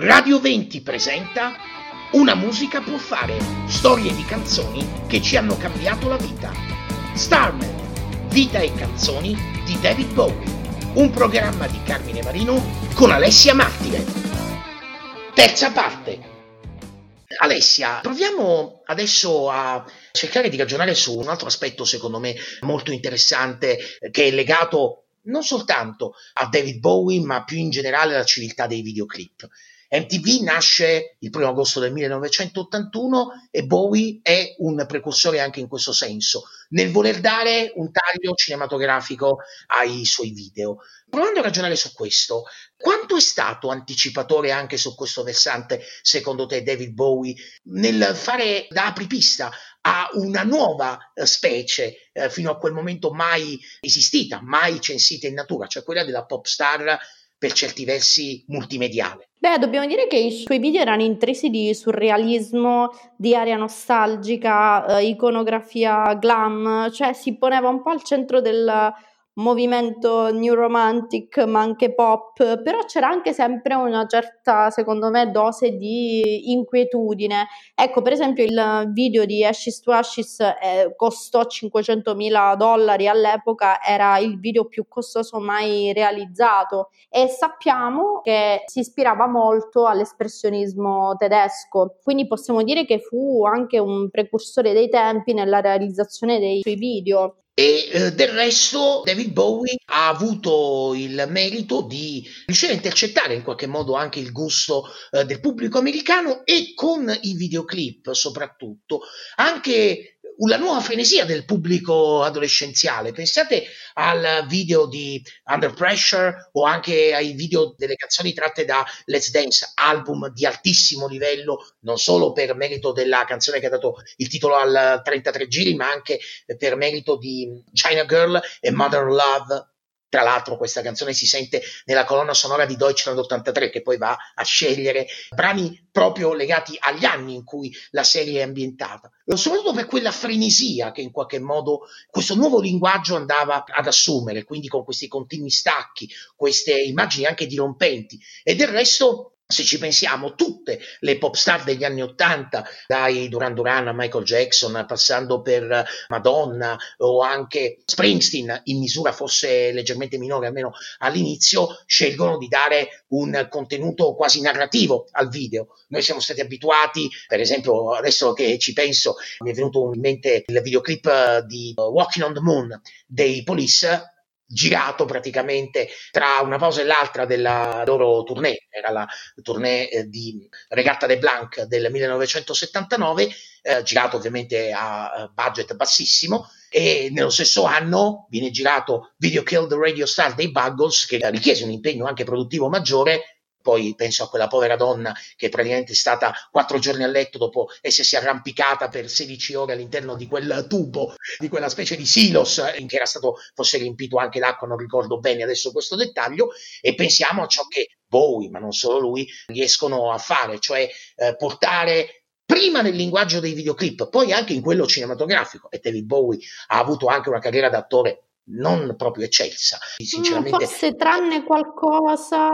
Radio 20 presenta Una musica può fare, storie di canzoni che ci hanno cambiato la vita. Starman, vita e canzoni di David Bowie, un programma di Carmine Marino con Alessia Martire. Terza parte. Alessia, proviamo adesso a cercare di ragionare su un altro aspetto secondo me molto interessante che è legato non soltanto a David Bowie ma più in generale alla civiltà dei videoclip. MTV nasce il 1 agosto del 1981 e Bowie è un precursore anche in questo senso, nel voler dare un taglio cinematografico ai suoi video. Provando a ragionare su questo, quanto è stato anticipatore anche su questo versante, secondo te, David Bowie, nel fare da apripista a una nuova eh, specie eh, fino a quel momento mai esistita, mai censita in natura, cioè quella della pop star per certi versi multimediale. Beh, dobbiamo dire che i suoi video erano intrisi di surrealismo, di aria nostalgica, eh, iconografia glam, cioè si poneva un po' al centro del movimento new romantic ma anche pop, però c'era anche sempre una certa, secondo me, dose di inquietudine. Ecco, per esempio il video di Ashes to Ashes eh, costò 500 mila dollari all'epoca, era il video più costoso mai realizzato e sappiamo che si ispirava molto all'espressionismo tedesco, quindi possiamo dire che fu anche un precursore dei tempi nella realizzazione dei suoi video. E eh, del resto David Bowie ha avuto il merito di riuscire a intercettare in qualche modo anche il gusto eh, del pubblico americano e con i videoclip soprattutto. Anche una nuova frenesia del pubblico adolescenziale. Pensate al video di Under Pressure o anche ai video delle canzoni tratte da Let's Dance, album di altissimo livello, non solo per merito della canzone che ha dato il titolo al 33 giri, ma anche per merito di China Girl e Mother Love tra l'altro questa canzone si sente nella colonna sonora di Deutschland 83 che poi va a scegliere brani proprio legati agli anni in cui la serie è ambientata, soprattutto per quella frenesia che in qualche modo questo nuovo linguaggio andava ad assumere, quindi con questi continui stacchi, queste immagini anche dirompenti. E del resto se ci pensiamo, tutte le pop star degli anni Ottanta, dai Duran Duran a Michael Jackson, passando per Madonna o anche Springsteen, in misura forse leggermente minore, almeno all'inizio, scelgono di dare un contenuto quasi narrativo al video. Noi siamo stati abituati, per esempio, adesso che ci penso, mi è venuto in mente il videoclip di Walking on the Moon dei Police, girato praticamente tra una pausa e l'altra della loro tournée, era la tournée eh, di Regatta de Blanc del 1979, eh, girato ovviamente a budget bassissimo e nello stesso anno viene girato Video Kill the Radio Star dei Buggles che richiese un impegno anche produttivo maggiore poi penso a quella povera donna che praticamente è stata quattro giorni a letto dopo essersi arrampicata per 16 ore all'interno di quel tubo, di quella specie di silos in che era stato forse riempito anche l'acqua, non ricordo bene adesso questo dettaglio, e pensiamo a ciò che Bowie, ma non solo lui, riescono a fare, cioè eh, portare prima nel linguaggio dei videoclip, poi anche in quello cinematografico. E David Bowie ha avuto anche una carriera d'attore non proprio eccelsa. Sinceramente, forse tranne qualcosa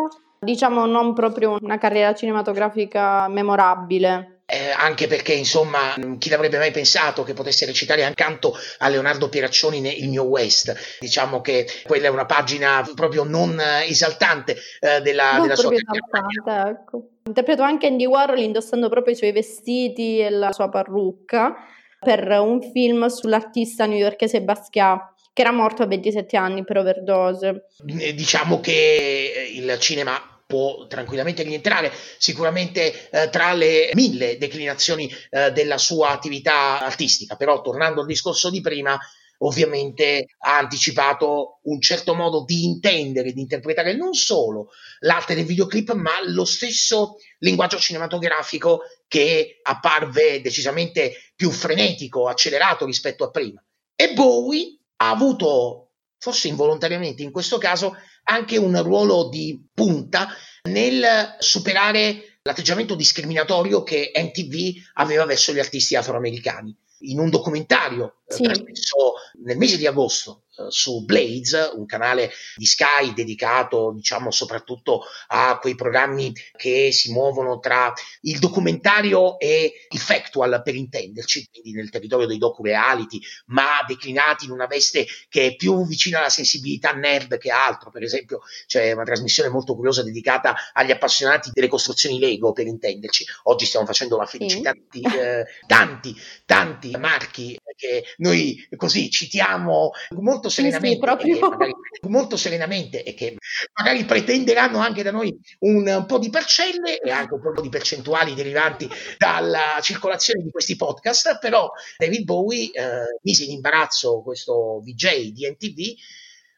diciamo non proprio una carriera cinematografica memorabile. Eh, anche perché, insomma, chi l'avrebbe mai pensato che potesse recitare accanto a Leonardo Pieraccioni nel Il mio West? Diciamo che quella è una pagina proprio non esaltante eh, della, non della sua carriera. Ecco. Interpreto anche Andy Warhol indossando proprio i suoi vestiti e la sua parrucca per un film sull'artista newyorkese Basquiat che era morto a 27 anni per overdose. Eh, diciamo che il cinema può tranquillamente rientrare sicuramente eh, tra le mille declinazioni eh, della sua attività artistica, però tornando al discorso di prima, ovviamente ha anticipato un certo modo di intendere, di interpretare non solo l'arte del videoclip, ma lo stesso linguaggio cinematografico che apparve decisamente più frenetico, accelerato rispetto a prima. E Bowie ha avuto, forse involontariamente in questo caso, anche un ruolo di punta nel superare l'atteggiamento discriminatorio che MTV aveva verso gli artisti afroamericani. In un documentario eh, sì. trasmesso nel mese di agosto su Blades, un canale di Sky dedicato, diciamo, soprattutto a quei programmi che si muovono tra il documentario e il factual, per intenderci, quindi nel territorio dei docu-reality, ma declinati in una veste che è più vicina alla sensibilità nerd che altro. Per esempio, c'è una trasmissione molto curiosa dedicata agli appassionati delle costruzioni Lego, per intenderci. Oggi stiamo facendo la felicità di eh, tanti, tanti marchi che noi così citiamo molto serenamente, sì, sì, magari, molto serenamente e che magari pretenderanno anche da noi un, un, po' di parcelle e anche un po' di percentuali derivanti dalla circolazione di questi podcast, però David Bowie eh, mise in imbarazzo questo VJ di NTV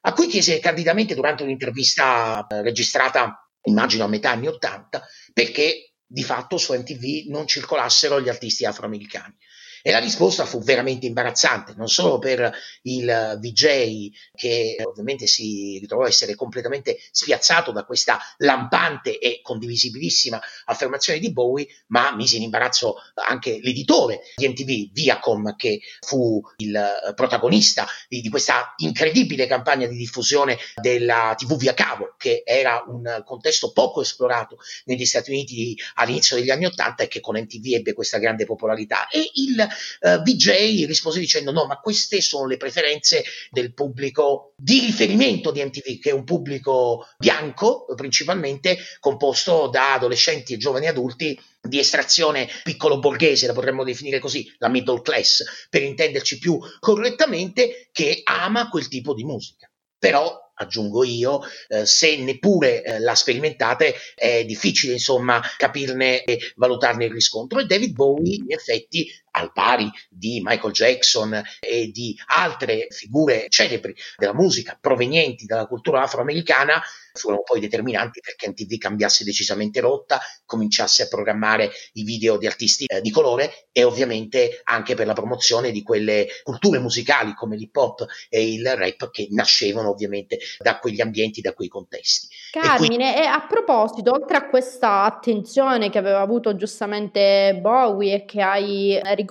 a cui chiese candidamente durante un'intervista eh, registrata immagino a metà anni 80 perché di fatto su NTV non circolassero gli artisti afroamericani. E la risposta fu veramente imbarazzante, non solo per il VJ che ovviamente si ritrovò a essere completamente spiazzato da questa lampante e condivisibilissima affermazione di Bowie, ma mise in imbarazzo anche l'editore di MTV, Viacom, che fu il protagonista di questa incredibile campagna di diffusione della TV via cavo, che era un contesto poco esplorato negli Stati Uniti all'inizio degli anni Ottanta e che con MTV ebbe questa grande popolarità. E il uh, VJ rispose dicendo no, ma queste sono le preferenze del pubblico di riferimento di MTV, che è un pubblico bianco principalmente, composto da adolescenti e giovani adulti di estrazione piccolo borghese, la potremmo definire così, la middle class, per intenderci più correttamente, che ama quel tipo di musica. Però aggiungo io, eh, se neppure eh, la sperimentate è difficile insomma capirne e valutarne il riscontro e David Bowie in effetti al pari di Michael Jackson e di altre figure celebri della musica provenienti dalla cultura afroamericana furono poi determinanti perché MTV cambiasse decisamente rotta, cominciasse a programmare i video di artisti eh, di colore e ovviamente anche per la promozione di quelle culture musicali come l'hip hop e il rap che nascevano ovviamente da quegli ambienti, da quei contesti. Carmine, e, qui... e a proposito, oltre a questa attenzione che aveva avuto giustamente Bowie e che hai ricordato,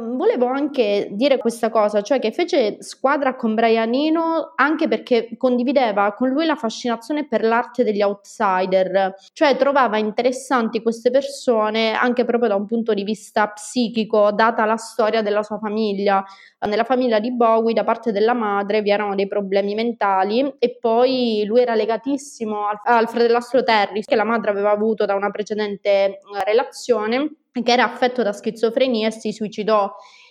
volevo anche dire questa cosa, cioè che fece squadra con Brian Eno anche perché condivideva con lui la fascinazione per l'arte degli outsider, cioè trovava interessanti queste persone anche proprio da un punto di vista psichico, data la storia della sua famiglia. Nella famiglia di Bowie, da parte della madre, vi erano dei problemi mentali e poi lui era legatissimo al, al fratellastro Terry, che la madre aveva avuto da una precedente eh, relazione, che era affetto da schizofrenia e si suicidò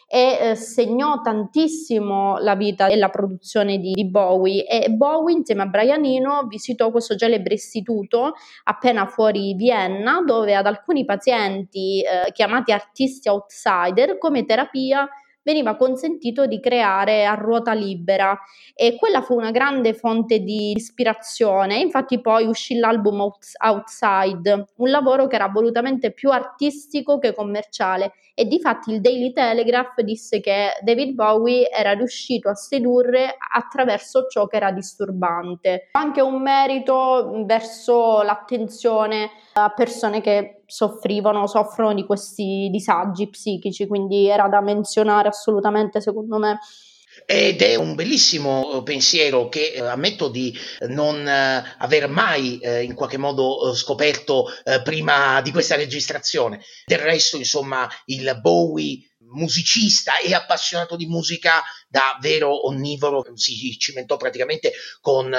e eh, segnò tantissimo la vita e la produzione di, di, Bowie. E Bowie insieme a Brian Eno visitò questo celebre istituto appena fuori Vienna dove ad alcuni pazienti eh, chiamati artisti outsider come terapia veniva consentito di creare a ruota libera e quella fu una grande fonte di ispirazione. Infatti poi uscì l'album Outside, un lavoro che era volutamente più artistico che commerciale e di fatti il Daily Telegraph disse che David Bowie era riuscito a sedurre attraverso ciò che era disturbante. Anche un merito verso l'attenzione a persone che soffrivano, soffrono di questi disagi psichici, quindi era da menzionare assolutamente secondo me. Ed è un bellissimo pensiero che eh, ammetto di non eh, aver mai eh, in qualche modo scoperto prima di questa registrazione. Del resto, insomma, il Bowie musicista e appassionato di musica da vero onnivoro si cimentò praticamente con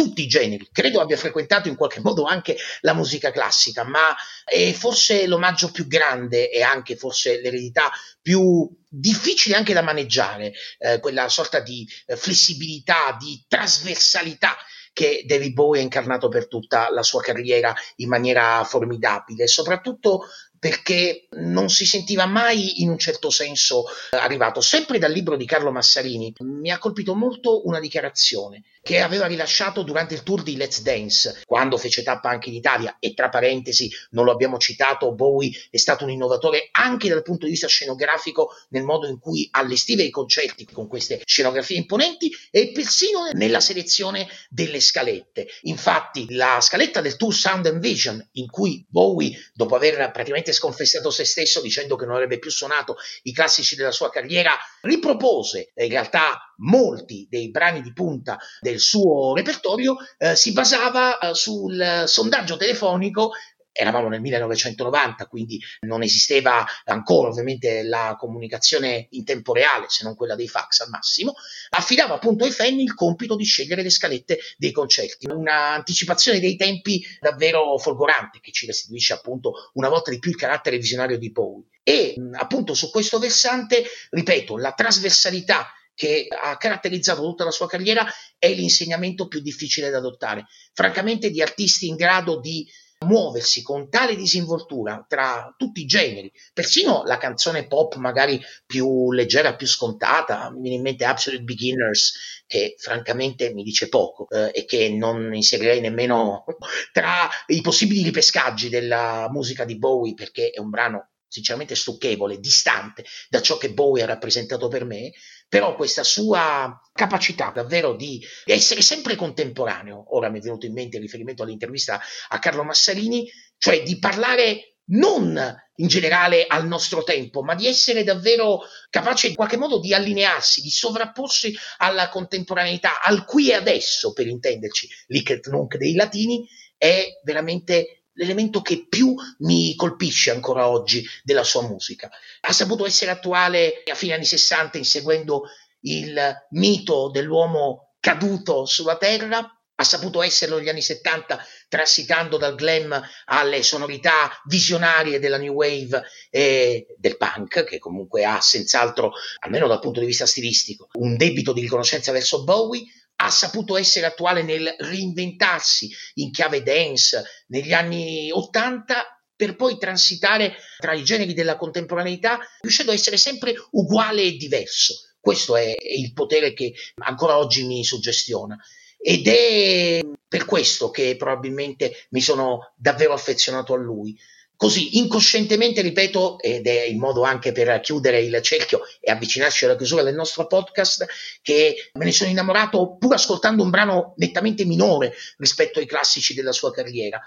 tutti i generi. Credo abbia frequentato in qualche modo anche la musica classica, ma è forse l'omaggio più grande e anche forse l'eredità più difficile anche da maneggiare, eh, quella sorta di eh, flessibilità, di trasversalità che David Bowie ha incarnato per tutta la sua carriera in maniera formidabile, soprattutto perché non si sentiva mai in un certo senso eh, arrivato. Sempre dal libro di Carlo Massarini mi ha colpito molto una dichiarazione che aveva rilasciato durante il tour di Let's Dance, quando fece tappa anche in Italia e tra parentesi non lo abbiamo citato, Bowie è stato un innovatore anche dal punto di vista scenografico nel modo in cui allestiva i concerti con queste scenografie imponenti e persino nella selezione delle scalette. Infatti la scaletta del tour Sound and Vision in cui Bowie dopo aver praticamente praticamente sconfessato se stesso dicendo che non avrebbe più suonato i classici della sua carriera, ripropose in realtà molti dei brani di punta del suo repertorio, eh, si basava eh, sul sondaggio telefonico eravamo nel 1990, quindi non esisteva ancora ovviamente la comunicazione in tempo reale, se non quella dei fax al massimo, affidava appunto ai fan il compito di scegliere le scalette dei concerti. Un'anticipazione dei tempi davvero folgorante che ci restituisce appunto una volta di più il carattere visionario di Bowie. E appunto su questo versante, ripeto, la trasversalità che ha caratterizzato tutta la sua carriera è l'insegnamento più difficile da adottare. Francamente di artisti in grado di muoversi con tale disinvoltura tra tutti i generi, persino la canzone pop magari più leggera, più scontata, mi viene in mente Absolute Beginners, che francamente mi dice poco eh, e che non inserirei nemmeno tra i possibili ripescaggi della musica di Bowie, perché è un brano sinceramente stucchevole, distante da ciò che Bowie ha rappresentato per me, però questa sua capacità davvero di essere sempre contemporaneo, ora mi è venuto in mente il riferimento all'intervista a Carlo Massarini, cioè di parlare non in generale al nostro tempo, ma di essere davvero capace in qualche modo di allinearsi, di sovrapporsi alla contemporaneità, al qui e adesso, per intenderci, l'icet nunc dei latini, è veramente l'elemento che più mi colpisce ancora oggi della sua musica. Ha saputo essere attuale a fine anni 60 inseguendo il mito dell'uomo caduto sulla terra, ha saputo esserlo negli anni 70 transitando dal glam alle sonorità visionarie della new wave e del punk, che comunque ha senz'altro, almeno dal punto di vista stilistico, un debito di riconoscenza verso Bowie, ha saputo essere attuale nel reinventarsi in chiave dance negli anni 80 per poi transitare tra i generi della contemporaneità, riuscendo a essere sempre uguale e diverso. Questo è il potere che ancora oggi mi suggestiona. Ed è per questo che probabilmente mi sono davvero affezionato a lui, Così incoscientemente, ripeto, ed è il modo anche per chiudere il cerchio e avvicinarci alla chiusura del nostro podcast, che me ne sono innamorato pur ascoltando un brano nettamente minore rispetto ai classici della sua carriera.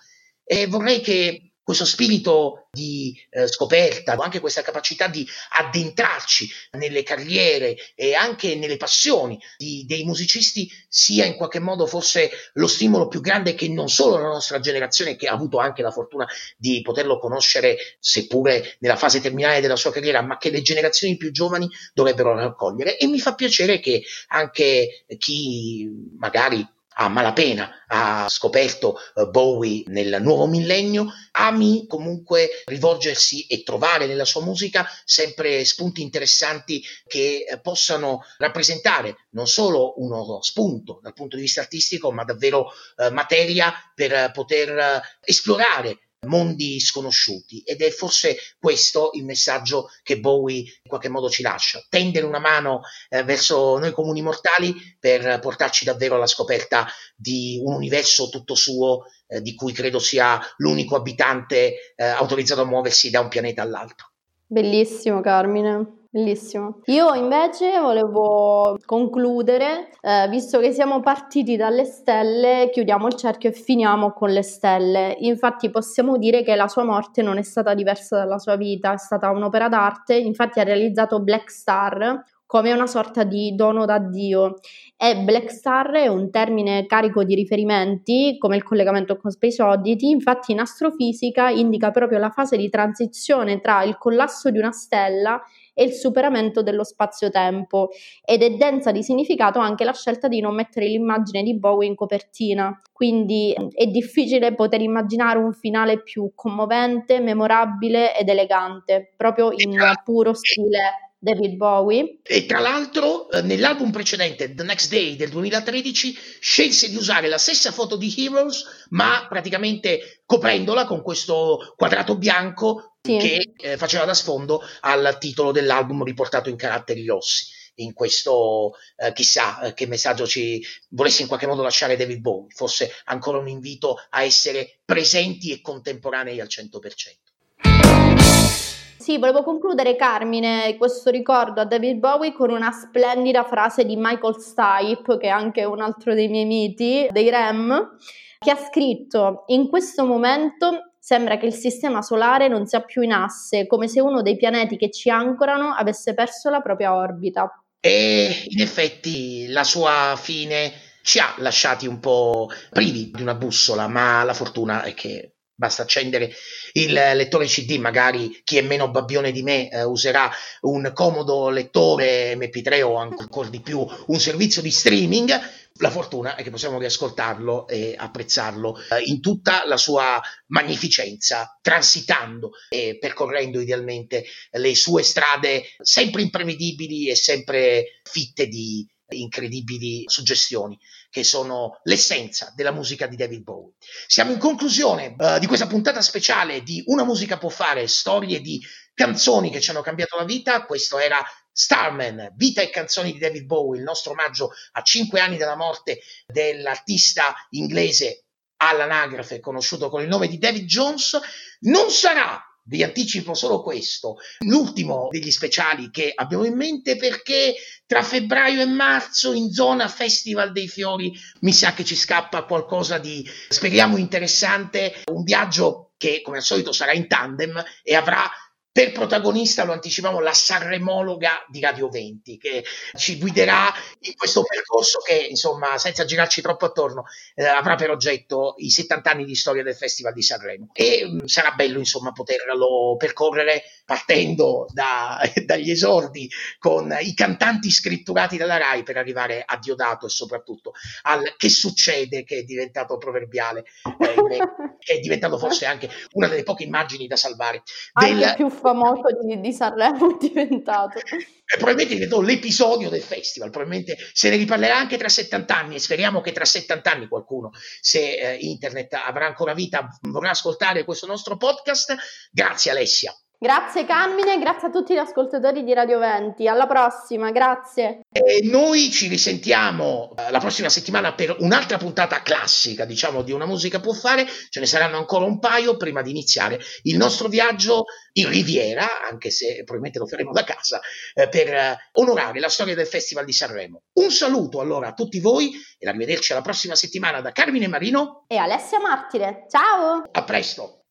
E vorrei che questo spirito di eh, scoperta, anche questa capacità di addentrarci nelle carriere e anche nelle passioni di, dei musicisti sia in qualche modo forse lo stimolo più grande che non solo la nostra generazione, che ha avuto anche la fortuna di poterlo conoscere, seppure nella fase terminale della sua carriera, ma che le generazioni più giovani dovrebbero raccogliere. E mi fa piacere che anche chi magari a malapena ha scoperto uh, Bowie nel nuovo millennio, ami comunque rivolgersi e trovare nella sua musica sempre spunti interessanti che uh, possano rappresentare non solo uno spunto dal punto di vista artistico, ma davvero uh, materia per poter esplorare mondi sconosciuti ed è forse questo il messaggio che Bowie in qualche modo ci lascia, tendere una mano eh, verso noi comuni mortali per portarci davvero alla scoperta di un universo tutto suo eh, di cui credo sia l'unico abitante eh, autorizzato a muoversi da un pianeta all'altro. Bellissimo Carmine. Bellissimo. Io invece volevo concludere, eh, visto che siamo partiti dalle stelle, chiudiamo il cerchio e finiamo con le stelle. Infatti possiamo dire che la sua morte non è stata diversa dalla sua vita, è stata un'opera d'arte, infatti ha realizzato Black Star, come una sorta di dono da Dio. E Black Star è un termine carico di riferimenti, come il collegamento con Space Oddity, infatti in astrofisica indica proprio la fase di transizione tra il collasso di una stella e il superamento dello spazio-tempo. Ed è densa di significato anche la scelta di non mettere l'immagine di Bowie in copertina, quindi è difficile poter immaginare un finale più commovente, memorabile ed elegante, proprio in puro stile David Bowie. E tra l'altro eh, nell'album precedente, The Next Day del 2013, scelse di usare la stessa foto di Heroes, ma praticamente coprendola con questo quadrato bianco sì. che eh, faceva da sfondo al titolo dell'album riportato in caratteri rossi in questo eh, chissà eh, che messaggio ci volesse in qualche modo lasciare David Bowie, fosse ancora un invito a essere presenti e contemporanei al 100%. Sì, volevo concludere Carmine questo ricordo a David Bowie con una splendida frase di Michael Stipe, che è anche un altro dei miei miti, dei Rem, che ha scritto: In questo momento sembra che il sistema solare non sia più in asse, come se uno dei pianeti che ci ancorano avesse perso la propria orbita. E in effetti la sua fine ci ha lasciati un po' privi di una bussola, ma la fortuna è che Basta accendere il lettore CD, magari chi è meno babbione di me eh, userà un comodo lettore MP3 o ancora di più un servizio di streaming. La fortuna è che possiamo riascoltarlo e apprezzarlo eh, in tutta la sua magnificenza, transitando e percorrendo idealmente le sue strade sempre imprevedibili e sempre fitte di incredibili suggestioni che sono l'essenza della musica di David Bowie. Siamo in conclusione uh, di questa puntata speciale di Una musica può fare, storie di canzoni che ci hanno cambiato la vita. Questo era Starman, vita e canzoni di David Bowie, il nostro omaggio a cinque anni dalla morte dell'artista inglese all'anagrafe conosciuto con il nome di David Jones. Non sarà vi anticipo solo questo, l'ultimo degli speciali che abbiamo in mente perché tra febbraio e marzo in zona Festival dei Fiori mi sa che ci scappa qualcosa di, speriamo, interessante, un viaggio che come al solito sarà in tandem e avrà per protagonista, lo anticipavo, la Sanremologa di Radio 20, che ci guiderà in questo percorso che, insomma, senza girarci troppo attorno, eh, avrà per oggetto i 70 anni di storia del Festival di Sanremo. E mh, mm, sarà bello, insomma, poterlo percorrere partendo da, dagli esordi con i cantanti scritturati dalla RAI per arrivare a Diodato e soprattutto al che succede, che è diventato proverbiale, eh, che è diventato forse anche una delle poche immagini da salvare. Del, più famoso di, di Sanremo è diventato. E probabilmente diventò l'episodio del festival, probabilmente se ne riparlerà anche tra 70 anni e speriamo che tra 70 anni qualcuno, se eh, internet avrà ancora vita, vorrà ascoltare questo nostro podcast. Grazie Alessia. Grazie Carmine, grazie a tutti gli ascoltatori di Radio 20. Alla prossima, grazie. E noi ci risentiamo eh, la prossima settimana per un'altra puntata classica, diciamo, di Una musica può fare. Ce ne saranno ancora un paio prima di iniziare il nostro viaggio in Riviera, anche se probabilmente lo faremo da casa, eh, per eh, onorare la storia del Festival di Sanremo. Un saluto allora a tutti voi e arrivederci alla prossima settimana da Carmine Marino e Alessia Martire. Ciao! A presto!